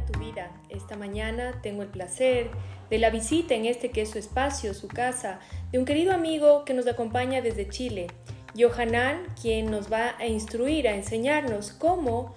tu vida. Esta mañana tengo el placer de la visita en este que es su espacio, su casa, de un querido amigo que nos acompaña desde Chile, Johanan, quien nos va a instruir, a enseñarnos cómo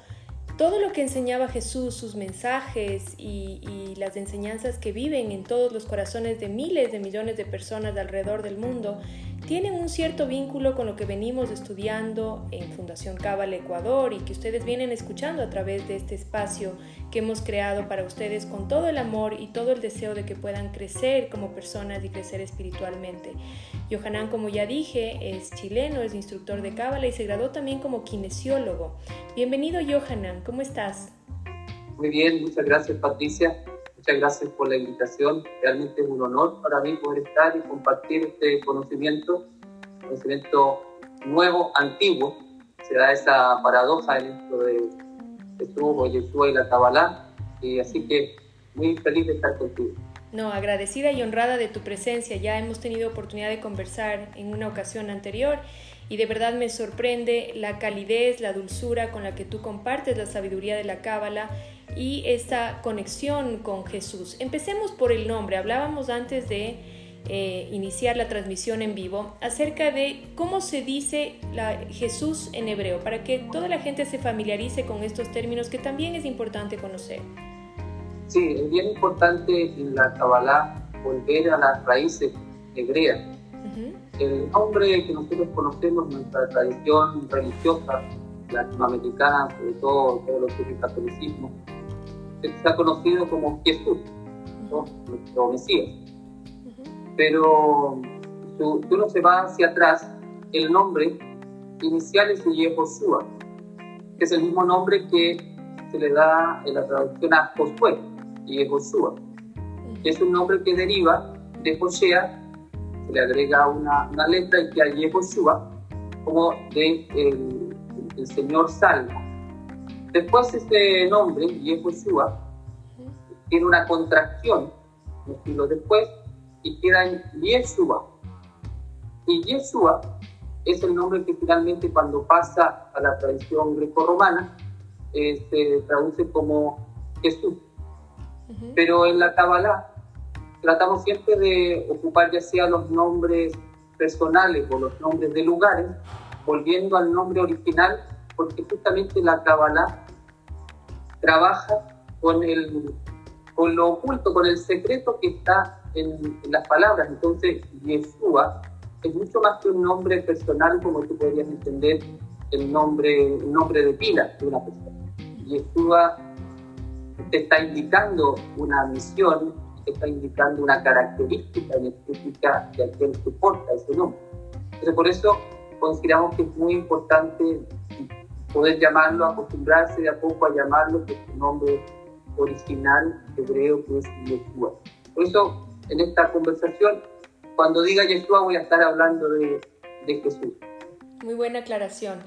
todo lo que enseñaba Jesús, sus mensajes y, y, las enseñanzas que viven en todos los corazones de miles de millones de personas de alrededor del mundo, tienen un cierto vínculo con lo que venimos estudiando en Fundación Cábala Ecuador y que ustedes vienen escuchando a través de este espacio que hemos creado para ustedes con todo el amor y todo el deseo de que puedan crecer como personas y crecer espiritualmente. Johanan, como ya dije, es chileno, es instructor de Cábala y se graduó también como kinesiólogo. Bienvenido, Johanan, ¿cómo estás? Muy bien, muchas gracias, Patricia. Muchas gracias por la invitación. Realmente es un honor para mí poder estar y compartir este conocimiento, conocimiento nuevo, antiguo. Se da esa paradoja dentro de Jesús o Yeshua y la Kabbalah. Y así que muy feliz de estar contigo. No, agradecida y honrada de tu presencia. Ya hemos tenido oportunidad de conversar en una ocasión anterior y de verdad me sorprende la calidez, la dulzura con la que tú compartes la sabiduría de la Cábala y esta conexión con Jesús. Empecemos por el nombre. Hablábamos antes de eh, iniciar la transmisión en vivo acerca de cómo se dice la, Jesús en hebreo, para que toda la gente se familiarice con estos términos que también es importante conocer. Sí, es bien importante en la Kabbalah volver a las raíces hebreas. El nombre que nosotros conocemos nuestra tradición religiosa latinoamericana, sobre todo todo lo que es el catolicismo, se ha conocido como Jesús, nuestro Mesías. Pero si uno se va hacia atrás, el nombre inicial es Yehoshua, que es el mismo nombre que se le da en la traducción a Josué, Yehoshua, es un nombre que deriva de Josea, se le agrega una, una letra y que a Yehoshua como de el, el Señor salva Después este nombre, Yehoshua, tiene una contracción un siglo después y queda en Yeshua. Y Yeshua es el nombre que finalmente cuando pasa a la tradición greco-romana eh, se traduce como Jesús. Pero en la Kabbalah tratamos siempre de ocupar ya sea los nombres personales o los nombres de lugares, volviendo al nombre original porque justamente la Kabbalah trabaja con, el, con lo oculto, con el secreto que está en, las palabras. Entonces, Yeshua es mucho más que un nombre personal, como tú podrías entender el nombre, el nombre de pila de una persona. Yeshua te está indicando una misión, está indicando una característica específica de aquel que porta ese nombre. Entonces, por eso consideramos que es muy importante poder llamarlo, acostumbrarse de a poco a llamarlo por su nombre original hebreo que es Yeshua. Por eso, en esta conversación, cuando diga Yeshua voy a estar hablando de, de Jesús. Muy buena aclaración.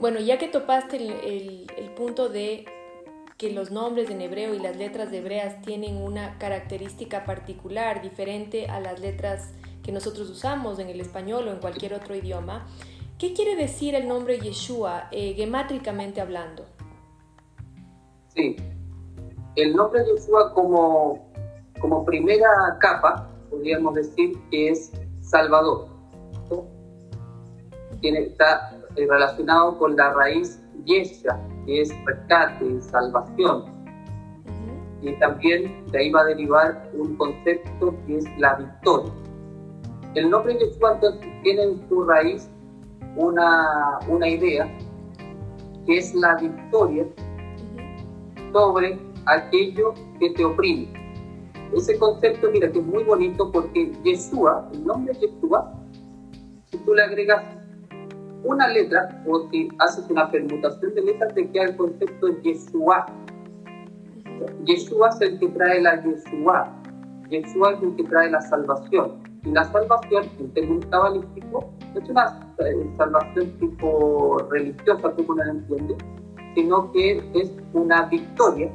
Bueno, ya que topaste el, el, el punto de que los nombres en hebreo y las letras hebreas tienen una característica particular, diferente a las letras que nosotros usamos en el español o en cualquier otro idioma, ¿Qué quiere decir el nombre Yeshua, eh, gemátricamente hablando? Sí, el nombre Yeshua como, como primera capa, podríamos decir que es Salvador. Tiene, está eh, relacionado con la raíz Yesha, que es rescate, salvación. Y también de ahí va a derivar un concepto que es la victoria. El nombre Yeshua entonces tiene en su raíz una, una idea que es la victoria sobre aquello que te oprime. Ese concepto, mira, que es muy bonito porque Yeshua, el nombre Yeshua, si tú le agregas una letra o si haces una permutación de letras, te queda el concepto Yeshua. Yeshua es el que trae la Yeshua. Yeshua es el que trae la salvación. Y la salvación, en términos cabalísticos, es una eh, salvación tipo religiosa, como no la entiende, sino que es una victoria,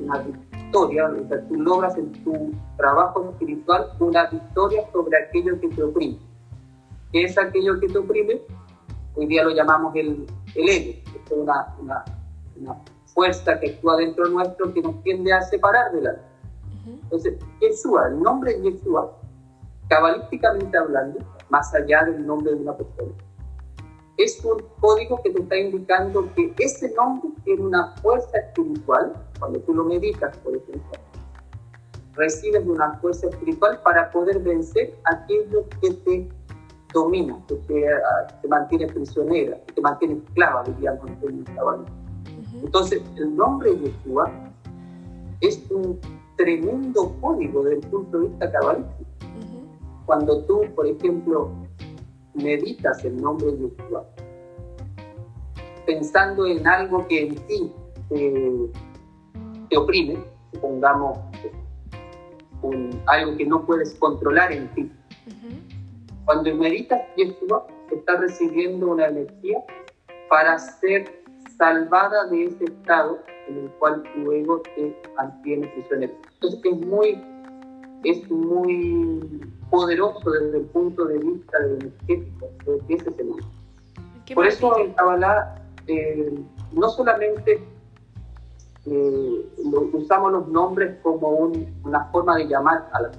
una victoria, o sea, tú logras en tu trabajo espiritual una victoria sobre aquello que te oprime. ¿Qué es aquello que te oprime? Hoy día lo llamamos el, el ego, es una, una, una fuerza que actúa dentro nuestro que nos tiende a separar de la Entonces, Yeshua, el nombre de Yeshua, cabalísticamente hablando, más allá del nombre de una persona, es un código que te está indicando que ese nombre tiene una fuerza espiritual, cuando tú lo meditas, por ejemplo, recibes una fuerza espiritual para poder vencer aquello que te domina, que te, ah, te mantiene prisionera, que te mantiene esclava, diríamos en el Entonces, el nombre de Yeshua es un tremendo código desde el punto de vista cabalístico. Cuando tú, por ejemplo, meditas el nombre de Yeshua, pensando en algo que en ti te, oprime, supongamos algo que no puedes controlar en ti. Cuando meditas Yeshua, estás recibiendo una energía para ser salvada de ese estado en el cual tu ego te mantiene prisionero. Entonces es muy, es muy poderoso desde el punto de vista del energético, de ese tema. Por eso en Kabbalah eh, no solamente eh, usamos los nombres como una forma de llamar a la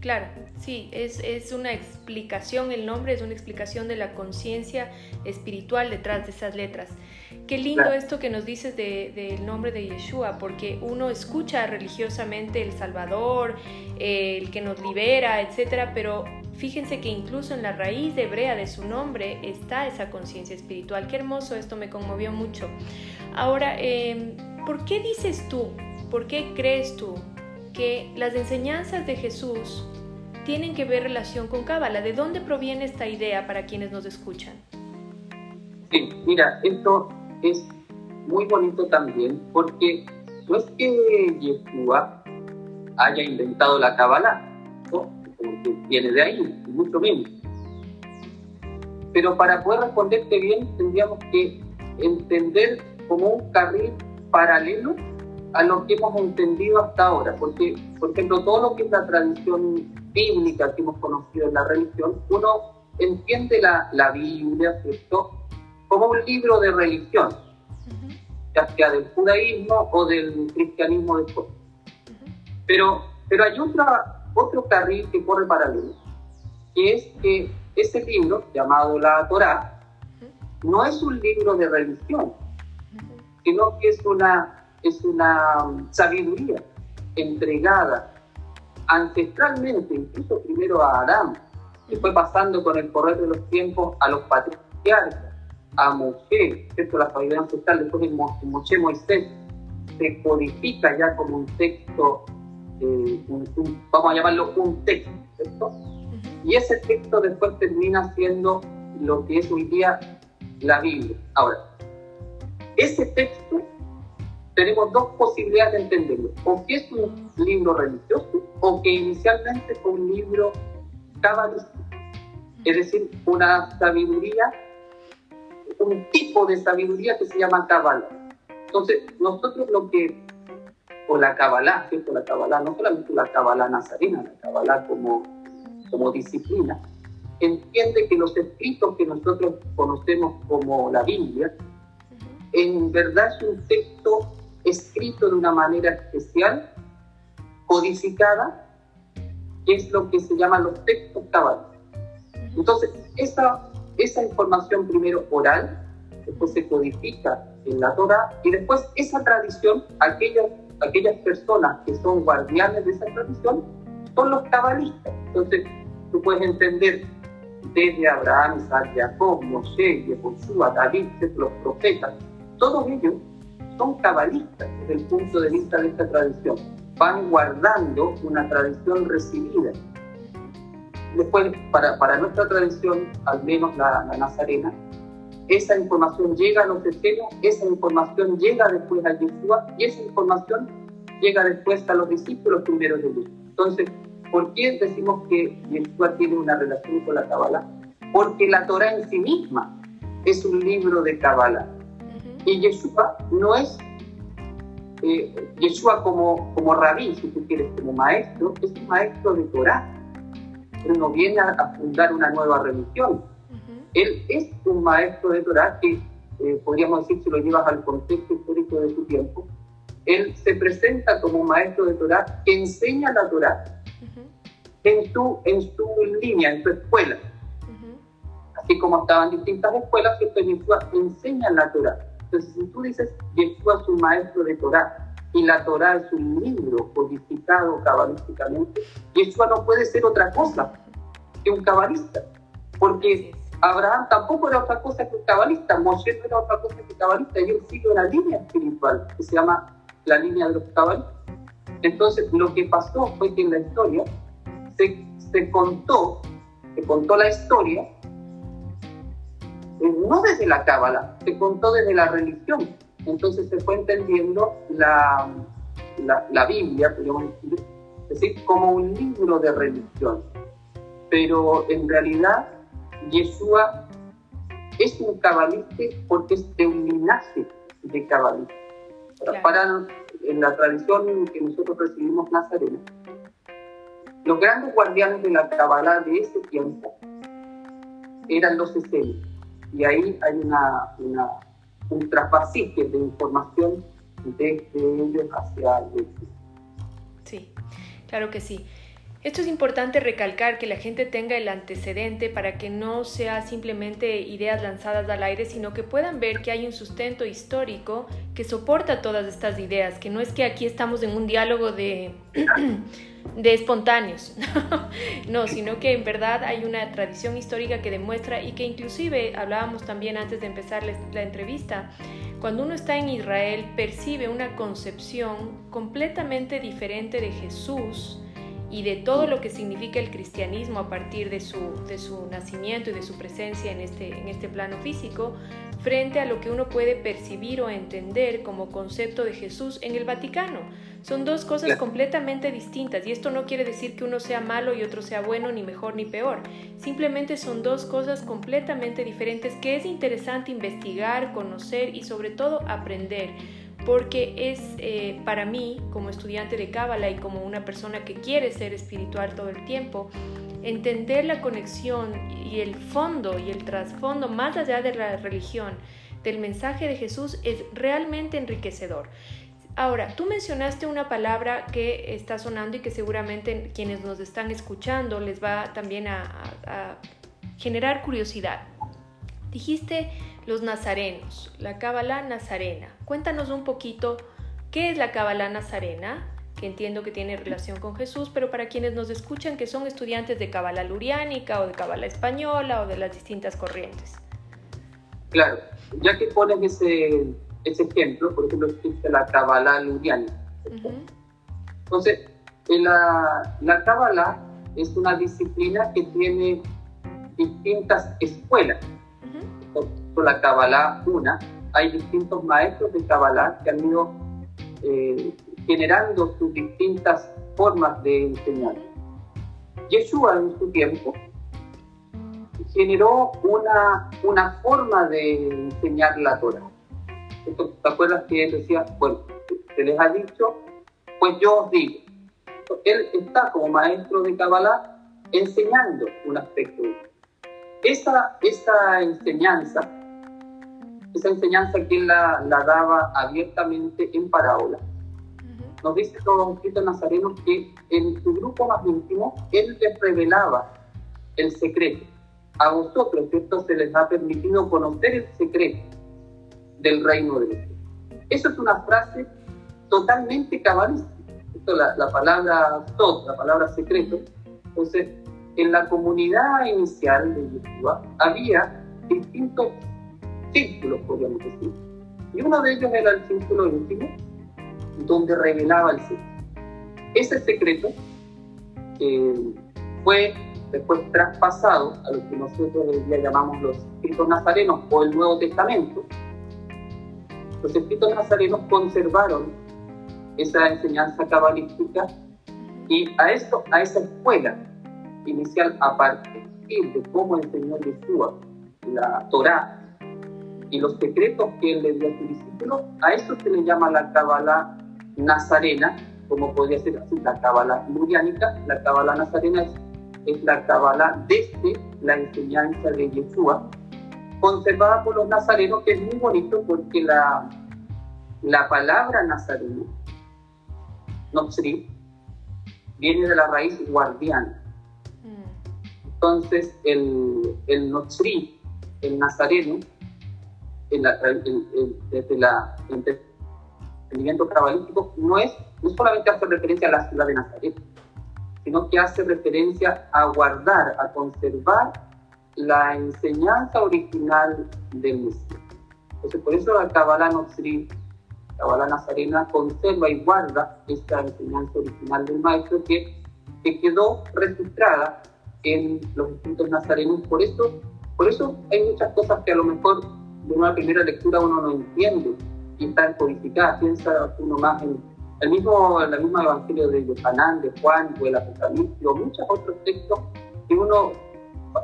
Claro, sí, es, es, una explicación, el nombre es una explicación de la conciencia espiritual detrás de esas letras. Qué lindo esto que nos dices del nombre de Yeshua, porque uno escucha religiosamente el Salvador, el que nos libera, etcétera, pero fíjense que incluso en la raíz hebrea de su nombre está esa conciencia espiritual. Qué hermoso, esto me conmovió mucho. Ahora, em, ¿por qué dices tú, por qué crees tú que las enseñanzas de Jesús tienen que ver relación con Cábala? ¿De dónde proviene esta idea para quienes nos escuchan? Sí, mira, esto es muy bonito también porque no es que Yeshua haya inventado la Cábala, ¿no? que viene de ahí, mucho menos. Pero para poder responderte bien tendríamos que entender como un carril paralelo a lo que hemos entendido hasta ahora, porque, por ejemplo, todo lo que es la tradición bíblica que hemos conocido en la religión, uno entiende la, la Biblia, ¿cierto?, como un libro de religión, ya sea del judaísmo o del cristianismo después. Pero, pero hay otra, otro carril que corre paralelo, que es que ese libro, llamado la Torá, no es un libro de religión, sino que es una, es una sabiduría entregada ancestralmente, incluso primero a Adán, que fue pasando con el correr de los tiempos a los patriarcas, a Moshe, ¿cierto? la sabiduría ancestral, después en Moshe Moisés, se codifica ya como un texto, eh, vamos a llamarlo un texto, ¿cierto? Y ese texto después termina siendo lo que es hoy día la Biblia. Ahora, ese texto tenemos dos posibilidades de entenderlo. O que es un libro religioso o que inicialmente fue un libro cabalístico. Es decir, una sabiduría, un tipo de sabiduría que se llama cabala. Entonces, nosotros lo que, o la cabalá, ¿cierto? La cabalá, no solamente la cabalá nazarena, la cabalá como, como disciplina, entiende que los escritos que nosotros conocemos como la Biblia, en verdad es un texto escrito de una manera especial, codificada, que es lo que se llaman los textos cabales. Entonces, esa, esa información primero oral, después se codifica en la Torah, y después esa tradición, aquellas, aquellas personas que son guardianes de esa tradición, son los cabalistas. Entonces, tú puedes entender desde Abraham, Isaac, Jacob, Moshe, Yehoshua, David, los profetas, todos ellos son cabalistas desde el punto de vista de esta tradición. Van guardando una tradición recibida. Después, para, para nuestra tradición, al menos la, nazarena, esa información llega a los extremos, esa información llega después a Yeshua y esa información llega después a los discípulos primeros de Yeshua. Entonces, ¿por qué decimos que Yeshua tiene una relación con la Kabbalah? Porque la Torah en sí misma es un libro de Kabbalah y Yeshua no es eh, Yeshua como, como rabí, si tú quieres, como maestro, es un maestro de Torah. Él no viene a, fundar una nueva religión. Él es un maestro de Torah que eh, podríamos decir, si lo llevas al contexto histórico de su tiempo, él se presenta como un maestro de Torah que enseña la Torah en, tu, en tu línea, en tu escuela. Así como estaban distintas escuelas, que Yeshua enseña la Torah. Entonces, si tú dices, Yeshua es un maestro de Torah, y la Torah es un libro codificado cabalísticamente, Yeshua no puede ser otra cosa que un cabalista, porque Abraham tampoco era otra cosa que un cabalista, Moshe no era otra cosa que un cabalista, y él sigue una línea espiritual que se llama la línea de los cabalistas. Entonces, lo que pasó fue que en la historia se, se contó, se contó la historia, no desde la cábala, se contó desde la religión. Entonces se fue entendiendo la, la, la Biblia, podríamos decir, es decir, como un libro de religión. Pero en realidad, Yeshua es un cabalista porque es de un linaje de cabalistas. Para, en la tradición que nosotros recibimos nazarena, los grandes guardianes de la Kabbalah de ese tiempo eran los esenios. Y ahí hay una, una, un de información desde ellos hacia el Sí, claro que sí. Esto es importante recalcar que la gente tenga el antecedente para que no sea simplemente ideas lanzadas al aire, sino que puedan ver que hay un sustento histórico que soporta todas estas ideas, que no es que aquí estamos en un diálogo de, de espontáneos, no, sino que en verdad hay una tradición histórica que demuestra y que inclusive hablábamos también antes de empezar la entrevista, cuando uno está en Israel percibe una concepción completamente diferente de Jesús, y de todo lo que significa el cristianismo a partir de su, de su nacimiento y de su presencia en este, en este plano físico, frente a lo que uno puede percibir o entender como concepto de Jesús en el Vaticano. Son dos cosas completamente distintas y esto no quiere decir que uno sea malo y otro sea bueno, ni mejor ni peor. Simplemente son dos cosas completamente diferentes que es interesante investigar, conocer y sobre todo aprender porque es eh, para mí, como estudiante de Cábala y como una persona que quiere ser espiritual todo el tiempo, entender la conexión y el fondo y el trasfondo más allá de la religión del mensaje de Jesús es realmente enriquecedor. Ahora, tú mencionaste una palabra que está sonando y que seguramente quienes nos están escuchando les va también a, a generar curiosidad. Dijiste los nazarenos, la Cábala nazarena. Cuéntanos un poquito qué es la Cábala nazarena, que entiendo que tiene relación con Jesús, pero para quienes nos escuchan que son estudiantes de Cábala luriánica o de Cábala española o de las distintas corrientes. Claro, ya que pones ese, ese ejemplo, por ejemplo, existe la Cábala luriánica. Entonces, la, la Cábala es una disciplina que tiene distintas escuelas la Kabbalah una, hay distintos maestros de Kabbalah que han ido eh, generando sus distintas formas de enseñar. Yeshua en su tiempo generó una, una forma de enseñar la Torah. ¿Te acuerdas que él decía, bueno, se les ha dicho, pues yo os digo. Él está como maestro de Kabbalah enseñando un aspecto. Esa, esa enseñanza esa enseñanza que él la, daba abiertamente en parábola. Nos dice todo Cristo Nazareno que en su grupo más íntimo él les revelaba el secreto. A vosotros, esto se les ha permitido conocer el secreto del reino de Dios. Eso es una frase totalmente cabalística. Esto, la, la palabra tot, la palabra secreto. Entonces, en la comunidad inicial de Yeshua había distintos círculos, podríamos decir. Y uno de ellos era el círculo íntimo, donde revelaba el secreto. Ese secreto fue después traspasado a lo que nosotros hoy día llamamos los escritos nazarenos o el Nuevo Testamento. Los escritos nazarenos conservaron esa enseñanza cabalística y a, esto, a esa escuela inicial a partir de cómo enseñó Yeshua la Torá y los secretos que él le dio a su discípulo, a eso se le llama la cábala nazarena, como podría ser así, la cábala muriánica, la cábala nazarena es, la cábala desde la enseñanza de Yeshua, conservada por los nazarenos, que es muy bonito porque la, la palabra nazareno, Notzri, viene de la raíz guardián. Mm. Entonces, el, el Notzri, el nazareno, en la, desde la, el entendimiento cabalístico, no es, no solamente hace referencia a la ciudad de Nazaret, sino que hace referencia a guardar, a conservar la enseñanza original del Mesías. Entonces, por eso la Kabbalah Notzri, Kabbalah Nazarena, conserva y guarda esta enseñanza original del Maestro que, que quedó registrada en los escritos nazarenos. Por eso, por eso hay muchas cosas que a lo mejor de una primera lectura uno no entiende y están codificadas. Piensa uno más en el mismo, el mismo evangelio de Yohanan, de Juan, o el Apocalipsis, o muchos otros textos que uno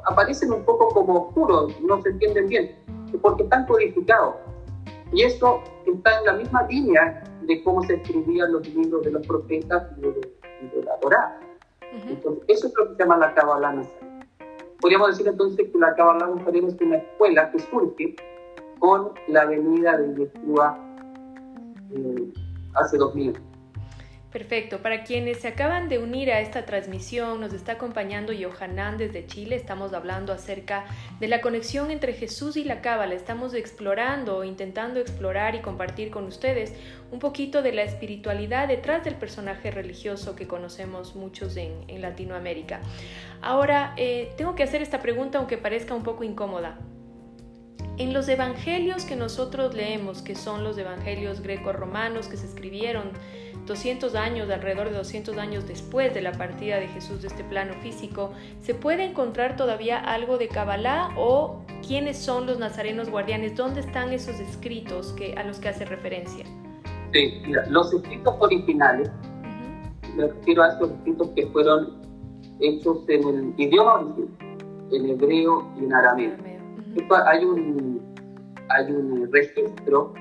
aparecen un poco como oscuros, no se entienden bien, porque están codificados. Y eso está en la misma línea de cómo se escribían los libros de los profetas y de, la Torá. Entonces, eso es lo que se llama la Kabbalah Podríamos decir entonces que la Kabbalah es una escuela que surge con la venida de Yeshua eh, hace dos mil Perfecto. Para quienes se acaban de unir a esta transmisión, nos está acompañando Johanan desde Chile. Estamos hablando acerca de la conexión entre Jesús y la Cábala. Estamos explorando, intentando explorar y compartir con ustedes un poquito de la espiritualidad detrás del personaje religioso que conocemos muchos en, Latinoamérica. Ahora, eh, tengo que hacer esta pregunta aunque parezca un poco incómoda. En los evangelios que nosotros leemos, que son los evangelios greco-romanos que se escribieron 200 años, alrededor de 200 años después de la partida de Jesús de este plano físico, ¿se puede encontrar todavía algo de Kabbalah o quiénes son los nazarenos guardianes? ¿Dónde están esos escritos que, a los que hace referencia? Sí, los escritos originales, me refiero a esos escritos que fueron hechos en el idioma original, en hebreo y en arameo hay un, hay un registro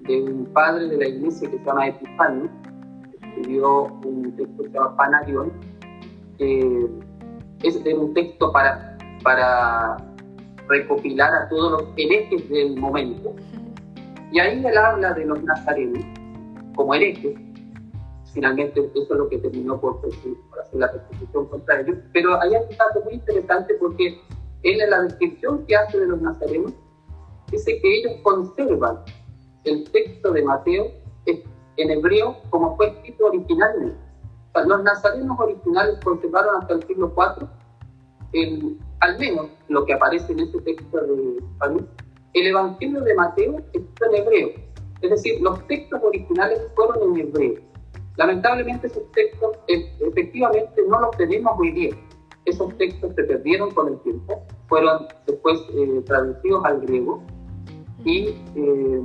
de un padre de la iglesia que se llama Epifanio, que escribió un texto que se llama Panarión, que es un texto para, para recopilar a todos los herejes del momento. Y ahí él habla de los nazarenos como herejes. Finalmente eso es lo que terminó por, por hacer la persecución contra ellos. Pero hay un dato muy interesante porque él en la descripción que hace de los nazarenos, dice que ellos conservan el texto de Mateo en hebreo como fue escrito originalmente. los nazarenos originales conservaron hasta el siglo IV, el, al menos lo que aparece en ese texto de Pablo, el Evangelio de Mateo está en hebreo. Es decir, los textos originales fueron en hebreo. Lamentablemente esos textos e, efectivamente no los tenemos hoy día esos textos se perdieron con el tiempo, fueron después eh, traducidos al griego y, eh,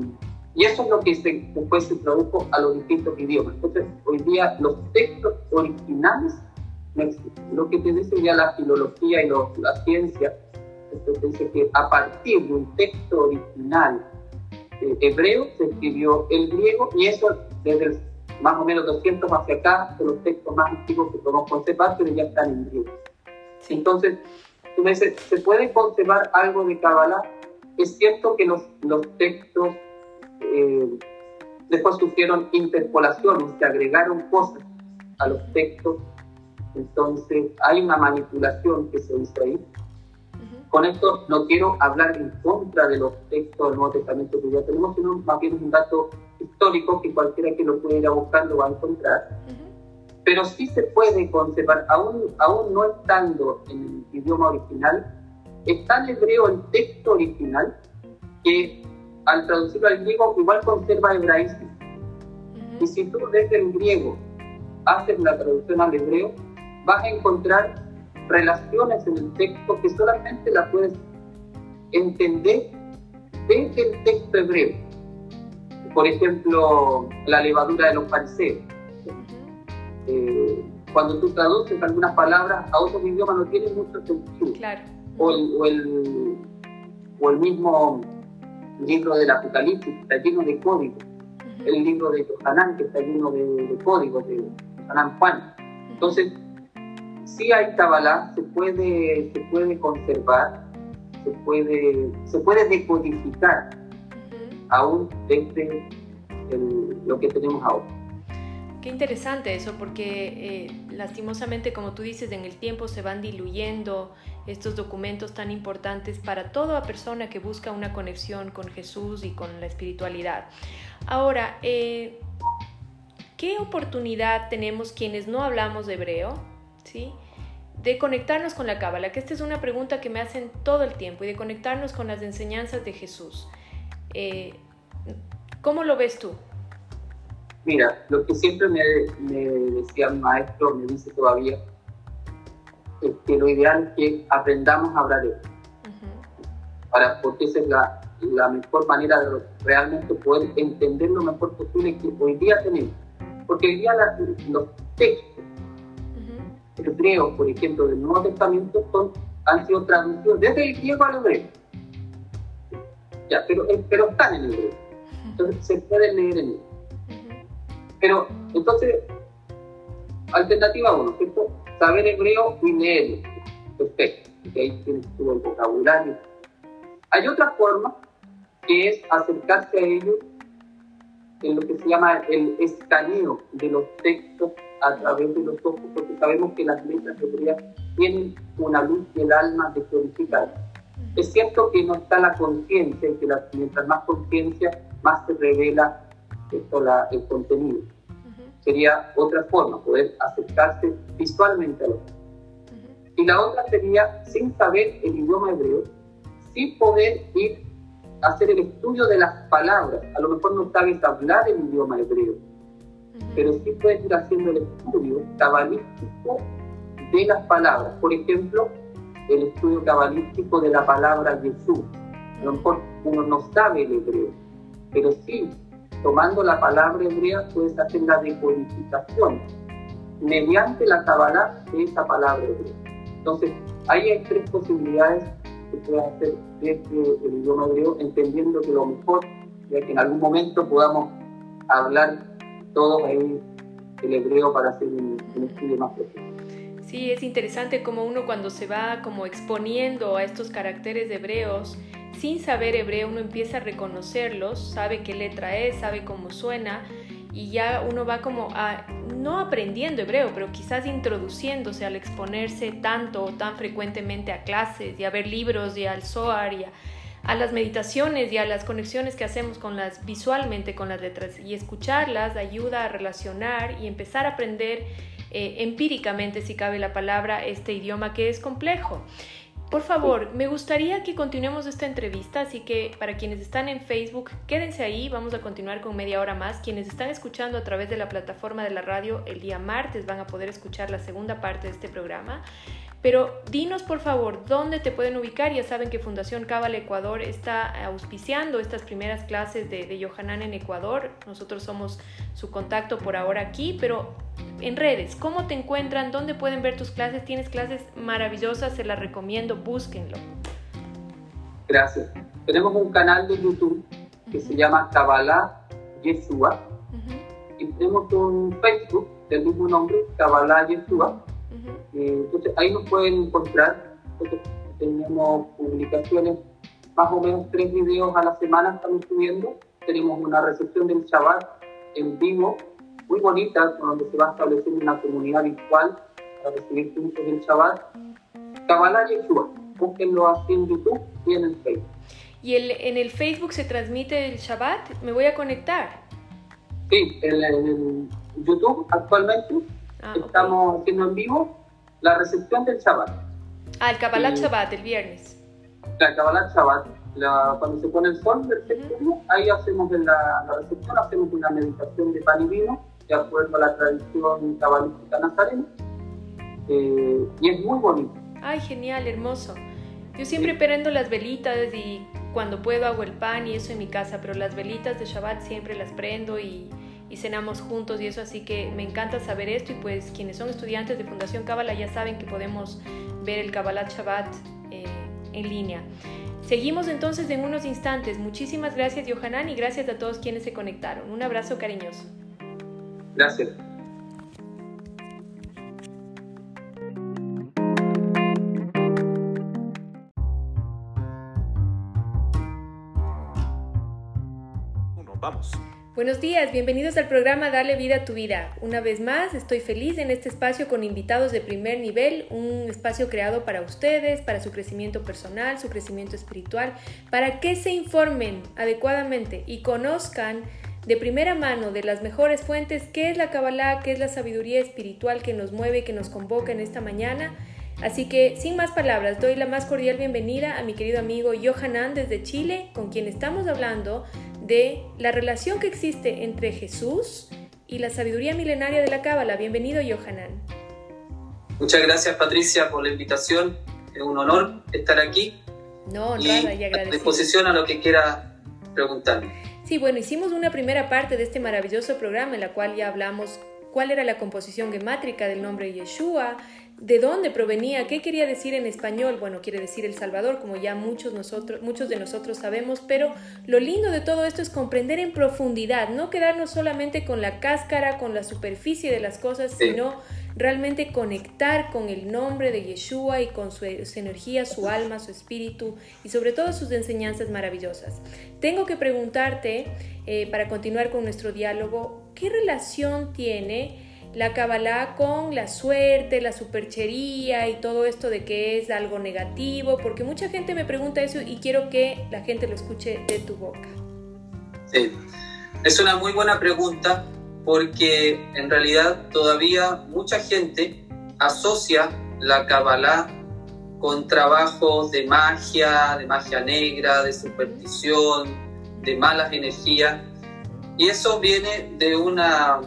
y, eso es lo que después se tradujo a los distintos idiomas. Entonces, hoy día los textos originales no existen. Lo que te dice ya la filología y la ciencia, te dice que a partir de un texto original eh, hebreo se escribió el griego y eso desde más o menos 200 hacia acá son los textos más antiguos que podemos conservar, pero ya están en griego. Entonces, tú me dices, ¿se puede conservar algo de Kabbalah? Es cierto que los, los textos eh, después sufrieron interpolaciones, se agregaron cosas a los textos, entonces hay una manipulación que se hizo ahí. Con esto no quiero hablar en contra de los textos del Nuevo Testamento que ya tenemos, sino más bien un dato histórico que cualquiera que lo pueda ir a buscar lo va a encontrar pero sí se puede conservar, aún, aún no estando en el idioma original, está en hebreo el texto original, que al traducirlo al griego igual conserva hebraísmo. Y si tú desde el griego haces la traducción al hebreo, vas a encontrar relaciones en el texto que solamente la puedes entender desde el texto hebreo. Por ejemplo, la levadura de los fariseos eh, cuando tú traduces algunas palabras a otros idiomas no tiene mucho sentido. O, el, o, el, mismo libro del Apocalipsis que está lleno de códigos. El libro de Johanán que está lleno de, códigos, de Johanán Juan. Entonces, si hay Kabbalah, se puede, se puede conservar, se puede, se puede decodificar aún desde lo que tenemos ahora. Qué interesante eso, porque eh, lastimosamente, como tú dices, en el tiempo se van diluyendo estos documentos tan importantes para toda persona que busca una conexión con Jesús y con la espiritualidad. Ahora, eh, ¿qué oportunidad tenemos quienes no hablamos de hebreo? ¿Sí? de conectarnos con la Cábala, que esta es una pregunta que me hacen todo el tiempo, y de conectarnos con las enseñanzas de Jesús. Eh, ¿Cómo lo ves tú? Mira, lo que siempre me, decía mi maestro, me dice todavía, es que lo ideal es que aprendamos a hablar de para, porque esa es la, la, mejor manera de realmente poder entender lo mejor posible que hoy día tenemos. Porque hoy día los textos hebreos, por ejemplo, del Nuevo Testamento, son, han sido traducidos desde el griego al hebreo. Ya, pero, pero están en hebreo. Entonces se pueden leer en él. Pero, entonces, alternativa uno, ¿cierto? Saber hebreo y leerlo. Perfecto, porque ahí tienes todo el vocabulario. Hay otra forma que es acercarse a ellos en lo que se llama el escaneo de los textos a través de los ojos, porque sabemos que las letras hebreas tienen una luz del alma de purificar. Es cierto que no está la conciencia, y que mientras más conciencia, más se revela esto, la, el contenido. Sería otra forma, poder acercarse visualmente a los Y la otra sería, sin saber el idioma hebreo, sin poder ir a hacer el estudio de las palabras. A lo mejor no sabes hablar el idioma hebreo, pero sí puedes ir haciendo el estudio cabalístico de las palabras. Por ejemplo, el estudio cabalístico de la palabra Jesús. A lo mejor uno no sabe el hebreo, pero sí, tomando la palabra hebrea, puedes hacer la decodificación mediante la cabalá de esa palabra hebrea. Entonces, ahí hay tres posibilidades que puedes hacer desde el idioma hebreo, entendiendo que lo mejor es que en algún momento podamos hablar todos ahí el hebreo para hacer un, estudio más profundo. Sí, es interesante como uno cuando se va como exponiendo a estos caracteres hebreos, sin saber hebreo, uno empieza a reconocerlos, sabe qué letra es, sabe cómo suena y ya uno va como a, no aprendiendo hebreo, pero quizás introduciéndose al exponerse tanto o tan frecuentemente a clases y a ver libros y al Zohar a las meditaciones y a las conexiones que hacemos con las visualmente con las letras y escucharlas ayuda a relacionar y empezar a aprender eh, empíricamente, si cabe la palabra, este idioma que es complejo. Por favor, me gustaría que continuemos esta entrevista, así que para quienes están en Facebook, quédense ahí, vamos a continuar con media hora más. Quienes están escuchando a través de la plataforma de la radio el día martes van a poder escuchar la segunda parte de este programa. Pero dinos por favor dónde te pueden ubicar. Ya saben que Fundación Cabal Ecuador está auspiciando estas primeras clases de, de Yohanan en Ecuador. Nosotros somos su contacto por ahora aquí, pero en redes, ¿cómo te encuentran? ¿Dónde pueden ver tus clases? Tienes clases maravillosas, se las recomiendo, búsquenlo. Gracias. Tenemos un canal de YouTube que se llama Kabbalah Yeshua y tenemos un Facebook del mismo nombre, Kabbalah Yeshua eh, entonces ahí nos pueden encontrar. tenemos publicaciones, más o menos tres videos a la semana estamos subiendo. Tenemos una recepción del Shabbat en vivo, muy bonita, donde se va a establecer una comunidad virtual para recibir puntos del Shabbat. Kabbalah Yeshua, búsquenlo así en YouTube y en el Facebook. ¿Y el, en el Facebook se transmite el Shabbat? ¿Me voy a conectar? Sí, en, en YouTube actualmente ah, estamos haciendo en vivo la recepción del Shabbat. Ah, el Kabbalah Shabbat, el viernes. La Kabbalah Shabbat, cuando se pone el sol del séptimo, ahí hacemos la, la, recepción, hacemos una meditación de pan y vino, de acuerdo a la tradición cabalística nazarena, eh, y es muy bonito. Ay, genial, hermoso. Yo siempre prendo las velitas y cuando puedo hago el pan y eso en mi casa, pero las velitas de Shabbat siempre las prendo y y cenamos juntos y eso, así que me encanta saber esto y pues quienes son estudiantes de Fundación Kabbalah ya saben que podemos ver el Kabbalah Shabbat eh, en línea. Seguimos entonces en unos instantes. Muchísimas gracias Yohanan y gracias a todos quienes se conectaron. Un abrazo cariñoso. Gracias. Uno, vamos. Buenos días, bienvenidos al programa Darle vida a tu vida. Una vez más, estoy feliz en este espacio con invitados de primer nivel, un espacio creado para ustedes, para su crecimiento personal, su crecimiento espiritual, para que se informen adecuadamente y conozcan de primera mano de las mejores fuentes qué es la Kabbalah, qué es la sabiduría espiritual que nos mueve, que nos convoca en esta mañana. Así que, sin más palabras, doy la más cordial bienvenida a mi querido amigo Johanan desde Chile, con quien estamos hablando de la relación que existe entre Jesús y la sabiduría milenaria de la Cábala. Bienvenido, Johanan. Muchas gracias, Patricia, por la invitación. Es un honor estar aquí. No, nada, y, y a disposición a lo que quiera preguntarme. Sí, bueno, hicimos una primera parte de este maravilloso programa en la cual ya hablamos cuál era la composición gemátrica del nombre Yeshua, de dónde provenía, qué quería decir en español. Bueno, quiere decir El Salvador, como ya muchos, nosotros, muchos de nosotros sabemos, pero lo lindo de todo esto es comprender en profundidad, no quedarnos solamente con la cáscara, con la superficie de las cosas, sino realmente conectar con el nombre de Yeshua y con su, energía, su alma, su espíritu y sobre todo sus enseñanzas maravillosas. Tengo que preguntarte, eh, para continuar con nuestro diálogo, ¿qué relación tiene la Kabbalah con la suerte, la superchería y todo esto de que es algo negativo, porque mucha gente me pregunta eso y quiero que la gente lo escuche de tu boca. Sí, es una muy buena pregunta porque en realidad todavía mucha gente asocia la Kabbalah con trabajos de magia, de magia negra, de superstición, de malas energías. Y eso viene de una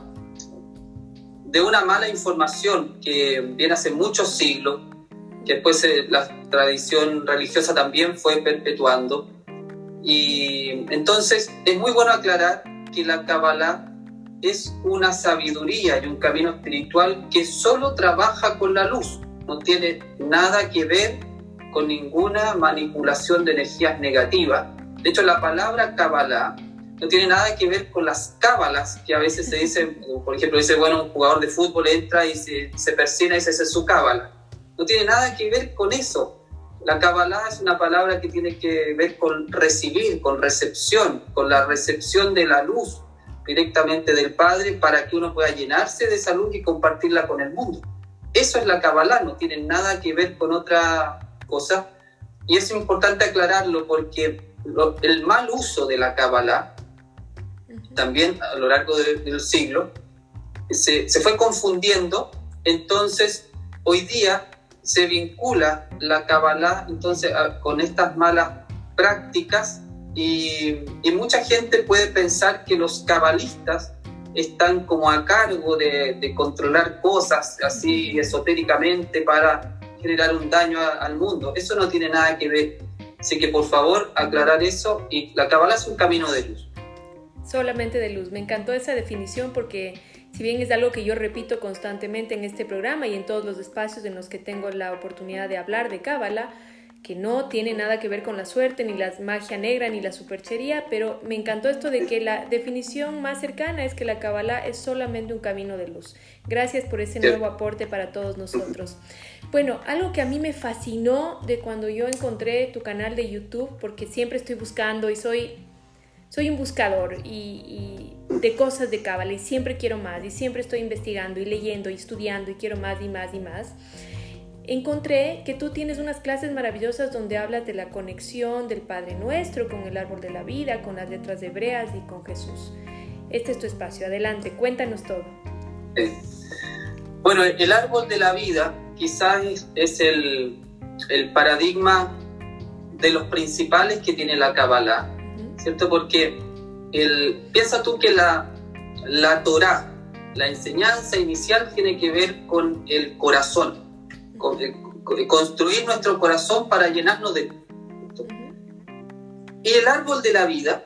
de una mala información que viene hace muchos siglos, que después eh, la tradición religiosa también fue perpetuando. Y entonces es muy bueno aclarar que la Kabbalah es una sabiduría y un camino espiritual que solo trabaja con la luz, no tiene nada que ver con ninguna manipulación de energías negativas. De hecho, la palabra Kabbalah no tiene nada que ver con las cábalas que a veces se dicen, por ejemplo, dice, bueno, un jugador de fútbol entra y se, se persina y esa es su cábala. No tiene nada que ver con eso. La cábala es una palabra que tiene que ver con recibir, con recepción, con la recepción de la luz directamente del Padre para que uno pueda llenarse de esa luz y compartirla con el mundo. Eso es la cábala, no tiene nada que ver con otra cosa. Y es importante aclararlo porque el mal uso de la cábala también a lo largo del siglo, se, se, fue confundiendo, entonces hoy día se vincula la Kabbalah entonces, con estas malas prácticas y, y, mucha gente puede pensar que los cabalistas están como a cargo de, de controlar cosas así esotéricamente para generar un daño al mundo. Eso no tiene nada que ver. Así que por favor aclarar eso y la Kabbalah es un camino de luz solamente de luz. Me encantó esa definición porque si bien es algo que yo repito constantemente en este programa y en todos los espacios en los que tengo la oportunidad de hablar de Cábala, que no tiene nada que ver con la suerte, ni la magia negra, ni la superchería, pero me encantó esto de que la definición más cercana es que la Kabbalah es solamente un camino de luz. Gracias por ese nuevo aporte para todos nosotros. Bueno, algo que a mí me fascinó de cuando yo encontré tu canal de YouTube, porque siempre estoy buscando y soy soy un buscador y, de cosas de Cábala y siempre quiero más y siempre estoy investigando y leyendo y estudiando y quiero más y más y más. Encontré que tú tienes unas clases maravillosas donde hablas de la conexión del Padre Nuestro con el árbol de la vida, con las letras hebreas y con Jesús. Este es tu espacio. Adelante, cuéntanos todo. Bueno, el árbol de la vida quizás es el, el paradigma de los principales que tiene la Kabbalah ¿cierto? Porque el, piensa tú que la, la Torah, la enseñanza inicial tiene que ver con el corazón, con, construir nuestro corazón para llenarnos de... Y el árbol de la vida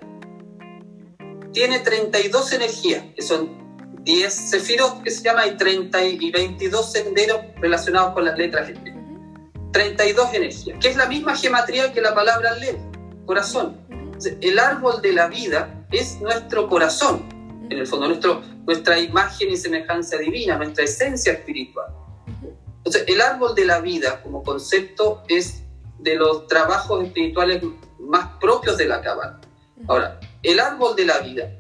tiene 32 energías, que son 10 sefirot que se llama y 30 y 22 senderos relacionados con las letras 32 energías, que es la misma geometría que la palabra leer, corazón el árbol de la vida es nuestro corazón, en el fondo, nuestro, nuestra imagen y semejanza divina, nuestra esencia espiritual. Entonces, el árbol de la vida como concepto es de los trabajos espirituales más propios de la Cábala. Ahora, el árbol de la vida.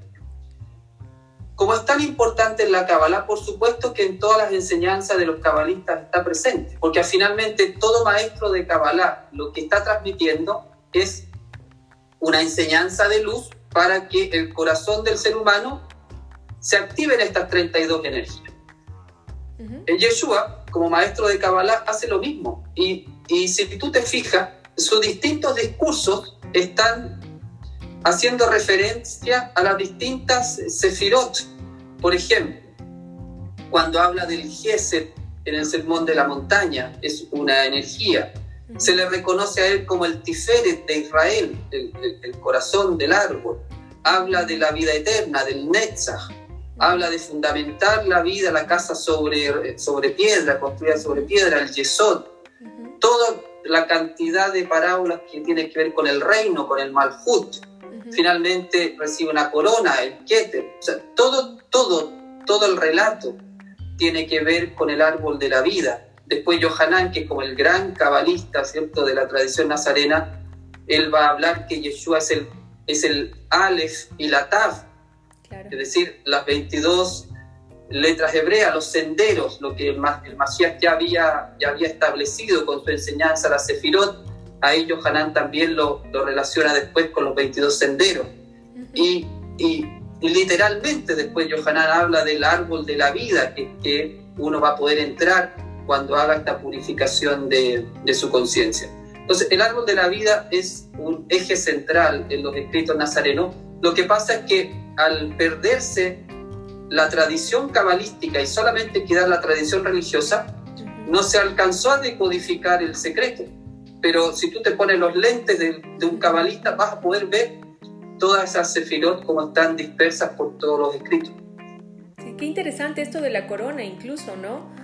Como es tan importante en la Kabbalah, por supuesto que en todas las enseñanzas de los cabalistas está presente, porque finalmente todo maestro de Kabbalah lo que está transmitiendo es una enseñanza de luz para que el corazón del ser humano se active en estas 32 energías. El Yeshua, como maestro de Kabbalah, hace lo mismo. Y, y si tú te fijas, sus distintos discursos están haciendo referencia a las distintas sefirot. Por ejemplo, cuando habla del Gesed en el sermón de la montaña, es una energía. Se le reconoce a él como el Tiferet de Israel, el, el corazón del árbol. Habla de la vida eterna, del Netzach habla de fundamentar la vida, la casa sobre, sobre piedra, construida sobre piedra, el yesod, toda la cantidad de parábolas que tiene que ver con el reino, con el malhut. Finalmente recibe una corona, el keter. O sea, todo, todo, todo el relato tiene que ver con el árbol de la vida. Después Yohanan, que es como el gran cabalista, ¿cierto?, de la tradición nazarena, él va a hablar que Yeshua es el, es el Aleph y la Tav, es decir, las 22 letras hebreas, los senderos, lo que el, el Masías ya había, ya había establecido con su enseñanza, la Sefirot, ahí Johanán también lo, lo, relaciona después con los 22 senderos. y, y, literalmente después Johanán habla del árbol de la vida que, que, uno va a poder entrar cuando haga esta purificación de, de su conciencia. Entonces, el árbol de la vida es un eje central en los escritos nazarenos. Lo que pasa es que al perderse la tradición cabalística y solamente quedar la tradición religiosa, no se alcanzó a decodificar el secreto. Pero si tú te pones los lentes de, un cabalista, vas a poder ver todas esas sefirot como están dispersas por todos los escritos. Sí, qué interesante esto de la corona incluso, ¿no?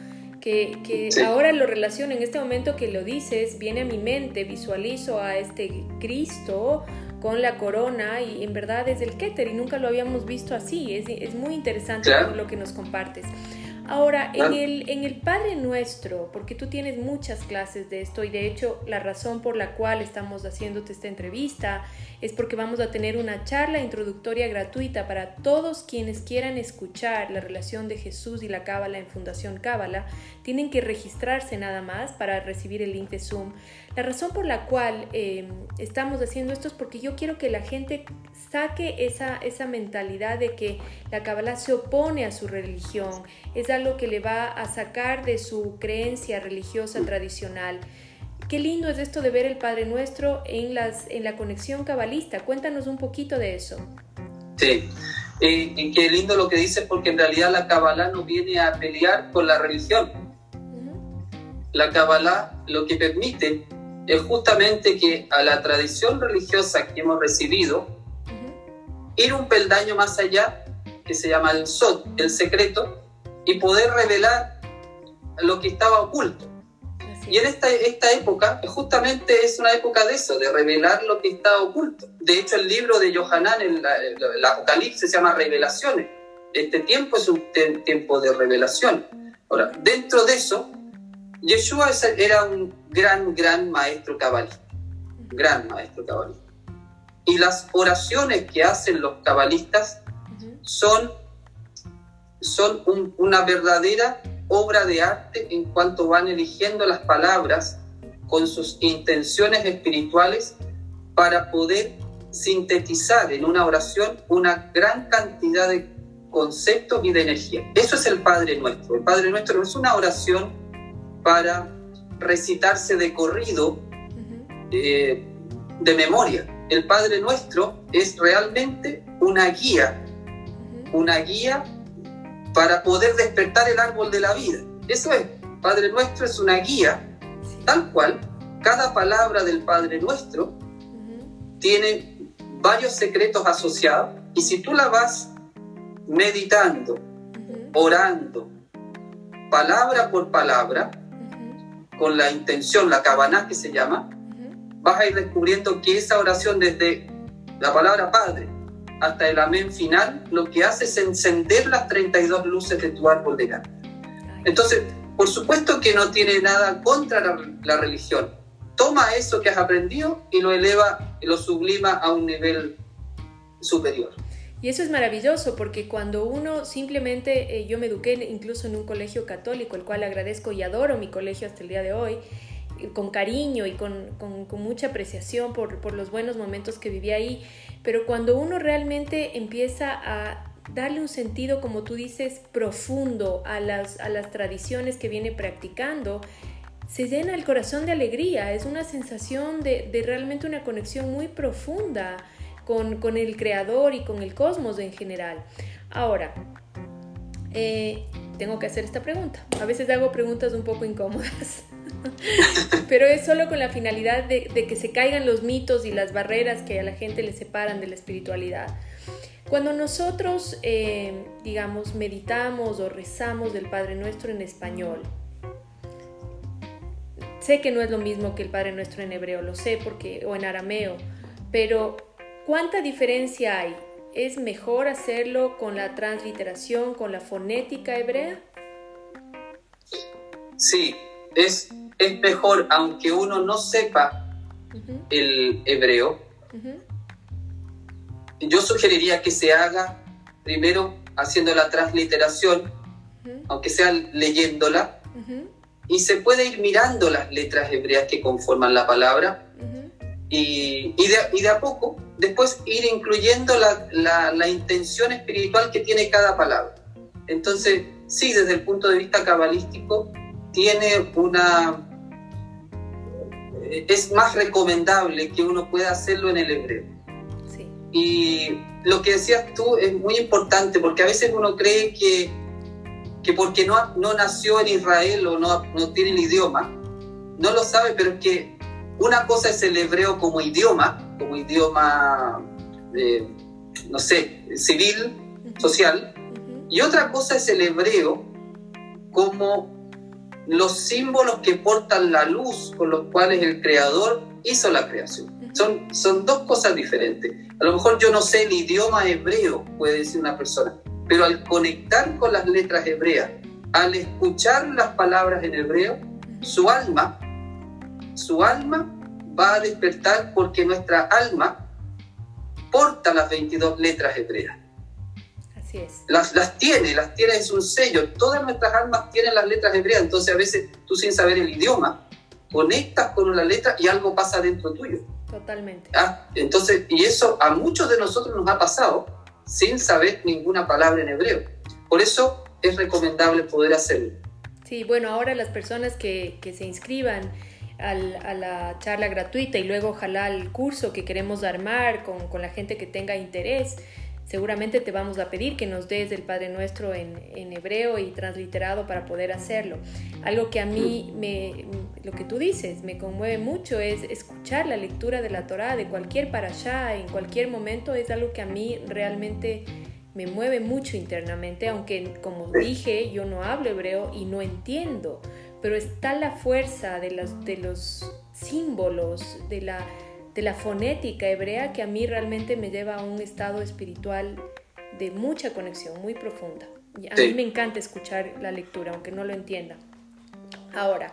Que, que ahora lo relaciono, en este momento que lo dices, viene a mi mente, visualizo a este Cristo con la corona y en verdad es el Keter y nunca lo habíamos visto así. Es, es muy interesante lo que nos compartes. Ahora, en el, en el Padre Nuestro, porque tú tienes muchas clases de esto y de hecho la razón por la cual estamos haciéndote esta entrevista es porque vamos a tener una charla introductoria gratuita para todos quienes quieran escuchar la relación de Jesús y la Cábala en Fundación Cábala. Tienen que registrarse nada más para recibir el link de Zoom. La razón por la cual em, estamos haciendo esto es porque yo quiero que la gente saque esa, esa mentalidad de que la Cábala se opone a su religión, es algo que le va a sacar de su creencia religiosa tradicional. Qué lindo es esto de ver el Padre Nuestro en, las, en la conexión cabalista. Cuéntanos un poquito de eso. Sí, y, qué lindo lo que dices porque en realidad la Kabbalah no viene a pelear con la religión. La Kabbalah lo que permite es justamente que a la tradición religiosa que hemos recibido, ir un peldaño más allá, que se llama el Sot, el secreto, y poder revelar lo que estaba oculto. Y en esta, esta época, justamente es una época de eso, de revelar lo que está oculto. De hecho, el libro de Johanán, el, el, Apocalipsis, se llama Revelaciones. Este tiempo es un tiempo de revelación. Ahora, dentro de eso, Yeshua era un gran, gran maestro cabalista. Gran maestro cabalista. Y las oraciones que hacen los cabalistas son, son una verdadera obra de arte en cuanto van eligiendo las palabras con sus intenciones espirituales para poder sintetizar en una oración una gran cantidad de conceptos y de energía. Eso es el Padre Nuestro. El Padre Nuestro no es una oración para recitarse de corrido, eh, de memoria. El Padre Nuestro es realmente una guía, una guía para poder despertar el árbol de la vida. Eso es, Padre Nuestro es una guía, tal cual, cada palabra del Padre Nuestro tiene varios secretos asociados. Y si tú la vas meditando, orando, palabra por palabra, con la intención, la cabana que se llama, vas a ir descubriendo que esa oración desde la palabra Padre, hasta el amén final, lo que hace es encender las 32 luces de tu árbol de vida. Entonces, por supuesto que no tiene nada contra la, religión. Toma eso que has aprendido y lo eleva y lo sublima a un nivel superior. Y eso es maravilloso porque cuando uno simplemente, eh, yo me eduqué incluso en un colegio católico, el cual agradezco y adoro mi colegio hasta el día de hoy, eh, con cariño y con, con, con mucha apreciación por, por los buenos momentos que viví ahí, pero cuando uno realmente empieza a darle un sentido, como tú dices, profundo a las, a las tradiciones que viene practicando, se llena el corazón de alegría, es una sensación de, de realmente una conexión muy profunda con, con, el creador y con el cosmos en general. Ahora, eh, tengo que hacer esta pregunta. A veces hago preguntas un poco incómodas, pero es solo con la finalidad de, que se caigan los mitos y las barreras que a la gente le separan de la espiritualidad. Cuando nosotros, eh, digamos, meditamos o rezamos del Padre Nuestro en español, sé que no es lo mismo que el Padre Nuestro en hebreo, lo sé porque, o en arameo, pero ¿cuánta diferencia hay? ¿Es mejor hacerlo con la transliteración, con la fonética hebrea? Sí, es, es mejor, aunque uno no sepa uh -huh. el hebreo, uh -huh yo sugeriría que se haga primero haciendo la transliteración, uh -huh. aunque sea leyéndola, y se puede ir mirando las letras hebreas que conforman la palabra, y, de, y, de, a poco después ir incluyendo la, la, la, intención espiritual que tiene cada palabra. Entonces, sí, desde el punto de vista cabalístico, tiene una... Es más recomendable que uno pueda hacerlo en el hebreo. Y lo que decías tú es muy importante porque a veces uno cree que, que porque no, no nació en Israel o no, no tiene el idioma, no lo sabe, pero es que una cosa es el hebreo como idioma, como idioma, eh, no sé, civil, social, y otra cosa es el hebreo como los símbolos que portan la luz con los cuales el creador hizo la creación. Son, son dos cosas diferentes. A lo mejor yo no sé el idioma hebreo, puede decir una persona, pero al conectar con las letras hebreas, al escuchar las palabras en hebreo, su alma, su alma va a despertar porque nuestra alma porta las 22 letras hebreas. Así es. Las, las tiene, las tiene, es un sello. Todas nuestras almas tienen las letras hebreas, entonces a veces tú sin saber el idioma, conectas con una letra y algo pasa dentro tuyo. Totalmente. ¿Ah? Entonces, y eso a muchos de nosotros nos ha pasado sin saber ninguna palabra en hebreo. Por eso es recomendable poder hacerlo. Sí, bueno, ahora las personas que, que se inscriban al, a la charla gratuita y luego ojalá al curso que queremos armar con, con la gente que tenga interés, seguramente te vamos a pedir que nos des el Padre Nuestro en, hebreo y transliterado para poder hacerlo. Algo que a mí, me, lo que tú dices, me conmueve mucho es escuchar la lectura de la Torá, de cualquier parashá, en cualquier momento, es algo que a mí realmente me mueve mucho internamente, aunque como dije, yo no hablo hebreo y no entiendo, pero está la fuerza de los símbolos, de la de la fonética hebrea que a mí realmente me lleva a un estado espiritual de mucha conexión, muy profunda. A mí me encanta escuchar la lectura, aunque no lo entienda. Ahora,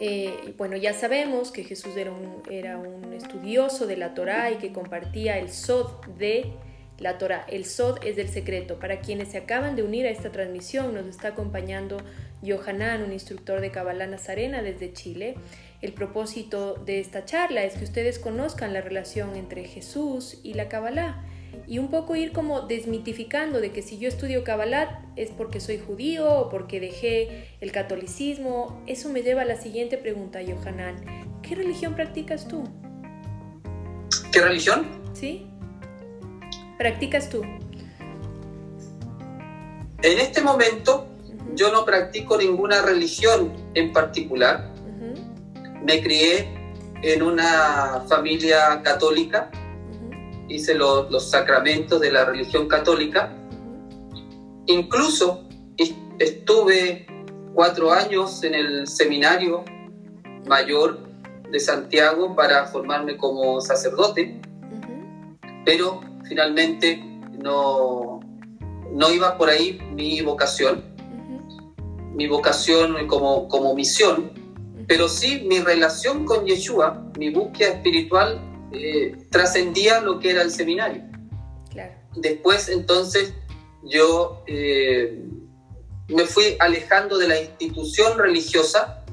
eh, bueno, ya sabemos que Jesús era un, era un estudioso de la Torá y que compartía el sod de la Torah. El Sod es el secreto. Para quienes se acaban de unir a esta transmisión, nos está acompañando Johanan, un instructor de Kabbalah Nazarena desde Chile. El propósito de esta charla es que ustedes conozcan la relación entre Jesús y la Kabbalah y un poco ir como desmitificando de que si yo estudio Kabbalah es porque soy judío o porque dejé el catolicismo. Eso me lleva a la siguiente pregunta, Johanan. ¿Qué religión practicas tú? ¿Qué religión? Sí practicas tú? En este momento uh -huh. yo no practico ninguna religión en particular. Me crié en una familia católica, uh -huh. hice lo, los sacramentos de la religión católica. Incluso estuve cuatro años en el seminario mayor de Santiago para formarme como sacerdote, pero finalmente no, no iba por ahí mi vocación, mi vocación como, como misión. Pero sí mi relación con Yeshua, mi búsqueda espiritual, eh, trascendía lo que era el seminario. Después, entonces, yo eh, me fui alejando de la institución religiosa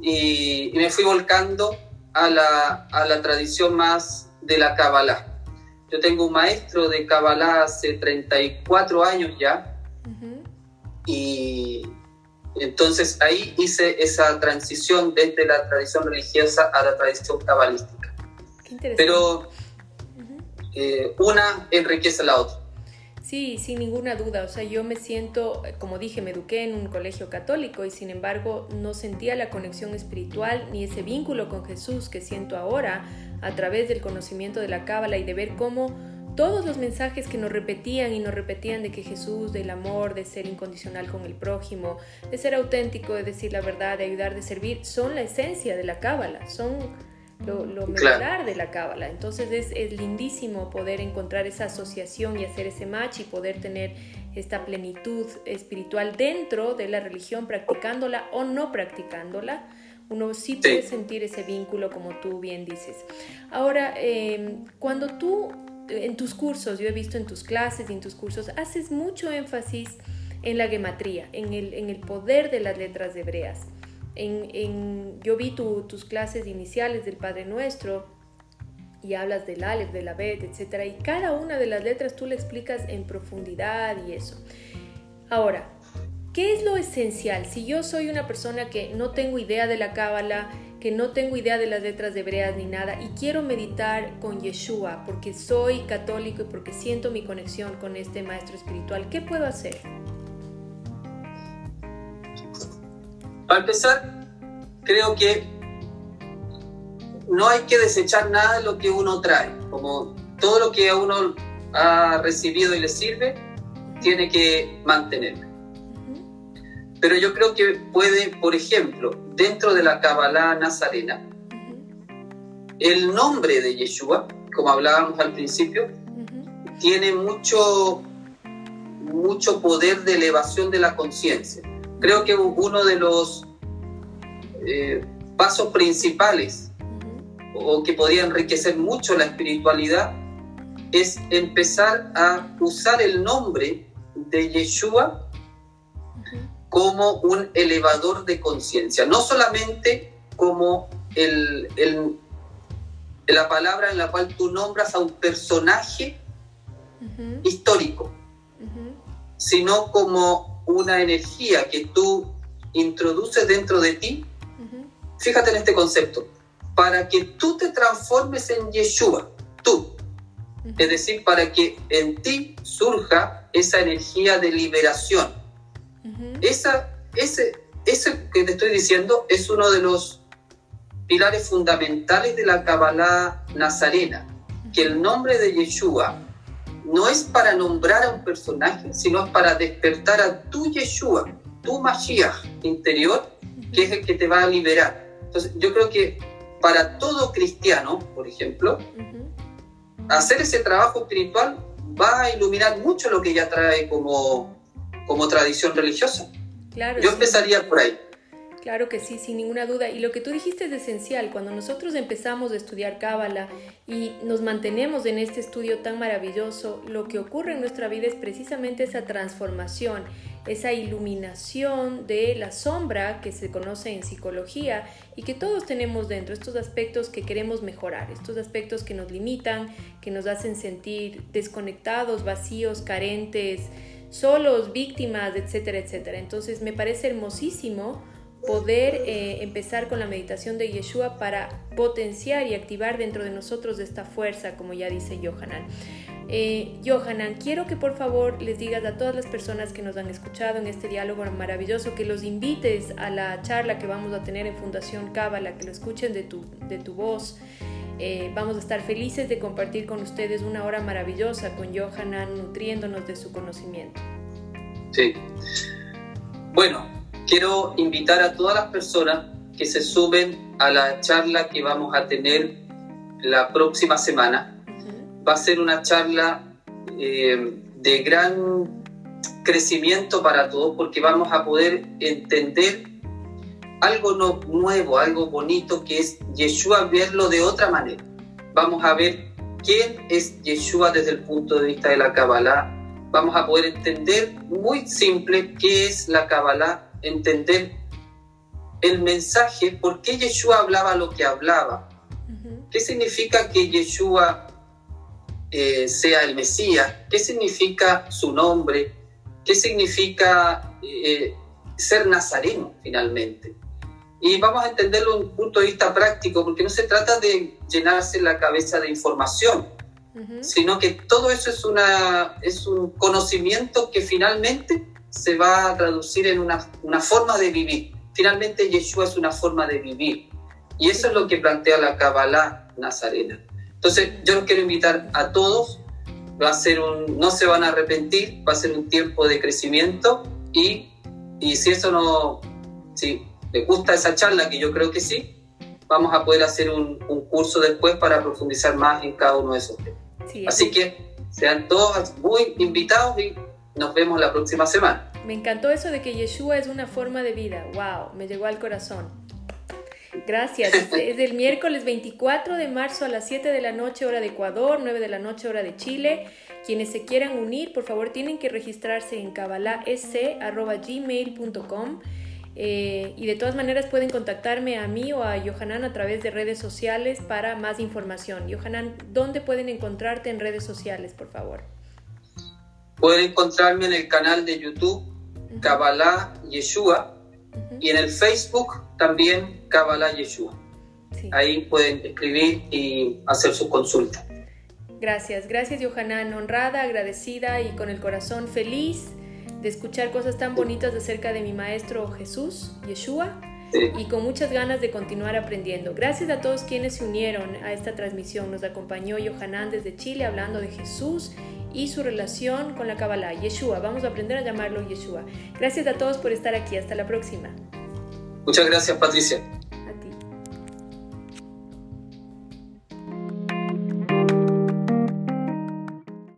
y, me fui volcando a la, a la tradición más de la Kabbalah. Yo tengo un maestro de Kabbalah hace 34 años ya y entonces ahí hice esa transición desde la tradición religiosa a la tradición cabalística. Pero eh, una enriquece a la otra. Sí, sin ninguna duda. O sea, yo me siento, como dije, me eduqué en un colegio católico y sin embargo no sentía la conexión espiritual ni ese vínculo con Jesús que siento ahora a través del conocimiento de la Cábala y de ver cómo todos los mensajes que nos repetían y nos repetían de que Jesús, del amor, de ser incondicional con el prójimo, de ser auténtico, de decir la verdad, de ayudar, de servir, son la esencia de la cábala, son lo, lo de la cábala. Entonces es, es, lindísimo poder encontrar esa asociación y hacer ese match y poder tener esta plenitud espiritual dentro de la religión, practicándola o no practicándola. Uno sí puede sentir ese vínculo como tú bien dices. Ahora, em, cuando tú en tus cursos, yo he visto en tus clases y en tus cursos, haces mucho énfasis en la gematría, en el, en el poder de las letras hebreas. En, yo vi tus clases iniciales del Padre Nuestro y hablas del Aleph, de la Bet, etc. Y cada una de las letras tú le explicas en profundidad y eso. Ahora, ¿qué es lo esencial? Si yo soy una persona que no tengo idea de la Cábala, que no tengo idea de las letras de hebreas ni nada y quiero meditar con Yeshua porque soy católico y porque siento mi conexión con este maestro espiritual, ¿qué puedo hacer? Para empezar, creo que no hay que desechar nada de lo que uno trae, como todo lo que uno ha recibido y le sirve, tiene que mantenerlo. Pero yo creo que puede, por ejemplo, dentro de la Kabbalah nazarena, el nombre de Yeshua, como hablábamos al principio, tiene mucho, mucho poder de elevación de la conciencia. Creo que uno de los eh, pasos principales o que podría enriquecer mucho la espiritualidad es empezar a usar el nombre de Yeshua como un elevador de conciencia, no solamente como el, la palabra en la cual tú nombras a un personaje histórico, sino como una energía que tú introduces dentro de ti. Fíjate en este concepto, para que tú te transformes en Yeshua, tú. Es decir, para que en ti surja esa energía de liberación esa, ese, ese que te estoy diciendo es uno de los pilares fundamentales de la Kabbalah nazarena, que el nombre de Yeshua no es para nombrar a un personaje, sino es para despertar a tu Yeshua, tu Mashiach interior, que es el que te va a liberar. Entonces, yo creo que para todo cristiano, por ejemplo, hacer ese trabajo espiritual va a iluminar mucho lo que ya trae como, como tradición religiosa. Claro, Yo empezaría por ahí. Claro que sí, sin ninguna duda. Y lo que tú dijiste es esencial. Cuando nosotros empezamos a estudiar Cábala y nos mantenemos en este estudio tan maravilloso, lo que ocurre en nuestra vida es precisamente esa transformación, esa iluminación de la sombra que se conoce en psicología y que todos tenemos dentro, estos aspectos que queremos mejorar, estos aspectos que nos limitan, que nos hacen sentir desconectados, vacíos, carentes solos, víctimas, etcétera, etcétera. Entonces me parece hermosísimo poder eh, empezar con la meditación de Yeshua para potenciar y activar dentro de nosotros esta fuerza, como ya dice Johanan. Eh, Johanan, quiero que por favor les digas a todas las personas que nos han escuchado en este diálogo maravilloso, que los invites a la charla que vamos a tener en Fundación Cábala, que lo escuchen de tu, de tu voz. Eh, vamos a estar felices de compartir con ustedes una hora maravillosa con Johanan, nutriéndonos de su conocimiento. Sí. Bueno, quiero invitar a todas las personas que se suben a la charla que vamos a tener la próxima semana. Va a ser una charla eh, de gran crecimiento para todos porque vamos a poder entender algo nuevo, algo bonito que es Yeshua verlo de otra manera. Vamos a ver quién es Yeshua desde el punto de vista de la Kabbalah, vamos a poder entender muy simple qué es la Kabbalah, entender el mensaje, por qué Yeshua hablaba lo que hablaba. ¿Qué significa que Yeshua eh, sea el Mesías? ¿Qué significa su nombre? ¿Qué significa eh, ser nazareno finalmente? Y vamos a entenderlo en un punto de vista práctico, porque no se trata de llenarse la cabeza de información, sino que todo eso es, una, es un conocimiento que finalmente se va a traducir en una, una forma de vivir. Finalmente Yeshua es una forma de vivir. Y eso es lo que plantea la Kabbalah nazarena. Entonces yo los quiero invitar a todos, va a ser un, no se van a arrepentir, va a ser un tiempo de crecimiento y, y si eso no, si les gusta esa charla, que yo creo que sí, vamos a poder hacer un, un curso después para profundizar más en cada uno de esos temas. Así que sean todos muy invitados y nos vemos la próxima semana. Me encantó eso de que Yeshua es una forma de vida. ¡Wow! Me llegó al corazón. Gracias. Es el miércoles 24 de marzo a las 7 de la noche hora de Ecuador, 9 de la noche hora de Chile. Quienes se quieran unir, por favor, tienen que registrarse en cabalasc.gmail.com eh, y de todas maneras pueden contactarme a mí o a Johanan a través de redes sociales para más información. Johanan, ¿dónde pueden encontrarte en redes sociales, por favor? Pueden encontrarme en el canal de YouTube Kabbalah Yeshua y en el Facebook también Kabbalah Yeshua. Ahí pueden escribir y hacer su consulta. Gracias, gracias Johanan, honrada, agradecida y con el corazón feliz de escuchar cosas tan bonitas acerca de mi maestro Jesús, Yeshua, y con muchas ganas de continuar aprendiendo. Gracias a todos quienes se unieron a esta transmisión. Nos acompañó Johanan desde Chile hablando de Jesús y su relación con la Kabbalah, Yeshua. Vamos a aprender a llamarlo Yeshua. Gracias a todos por estar aquí. Hasta la próxima. Muchas gracias, Patricia.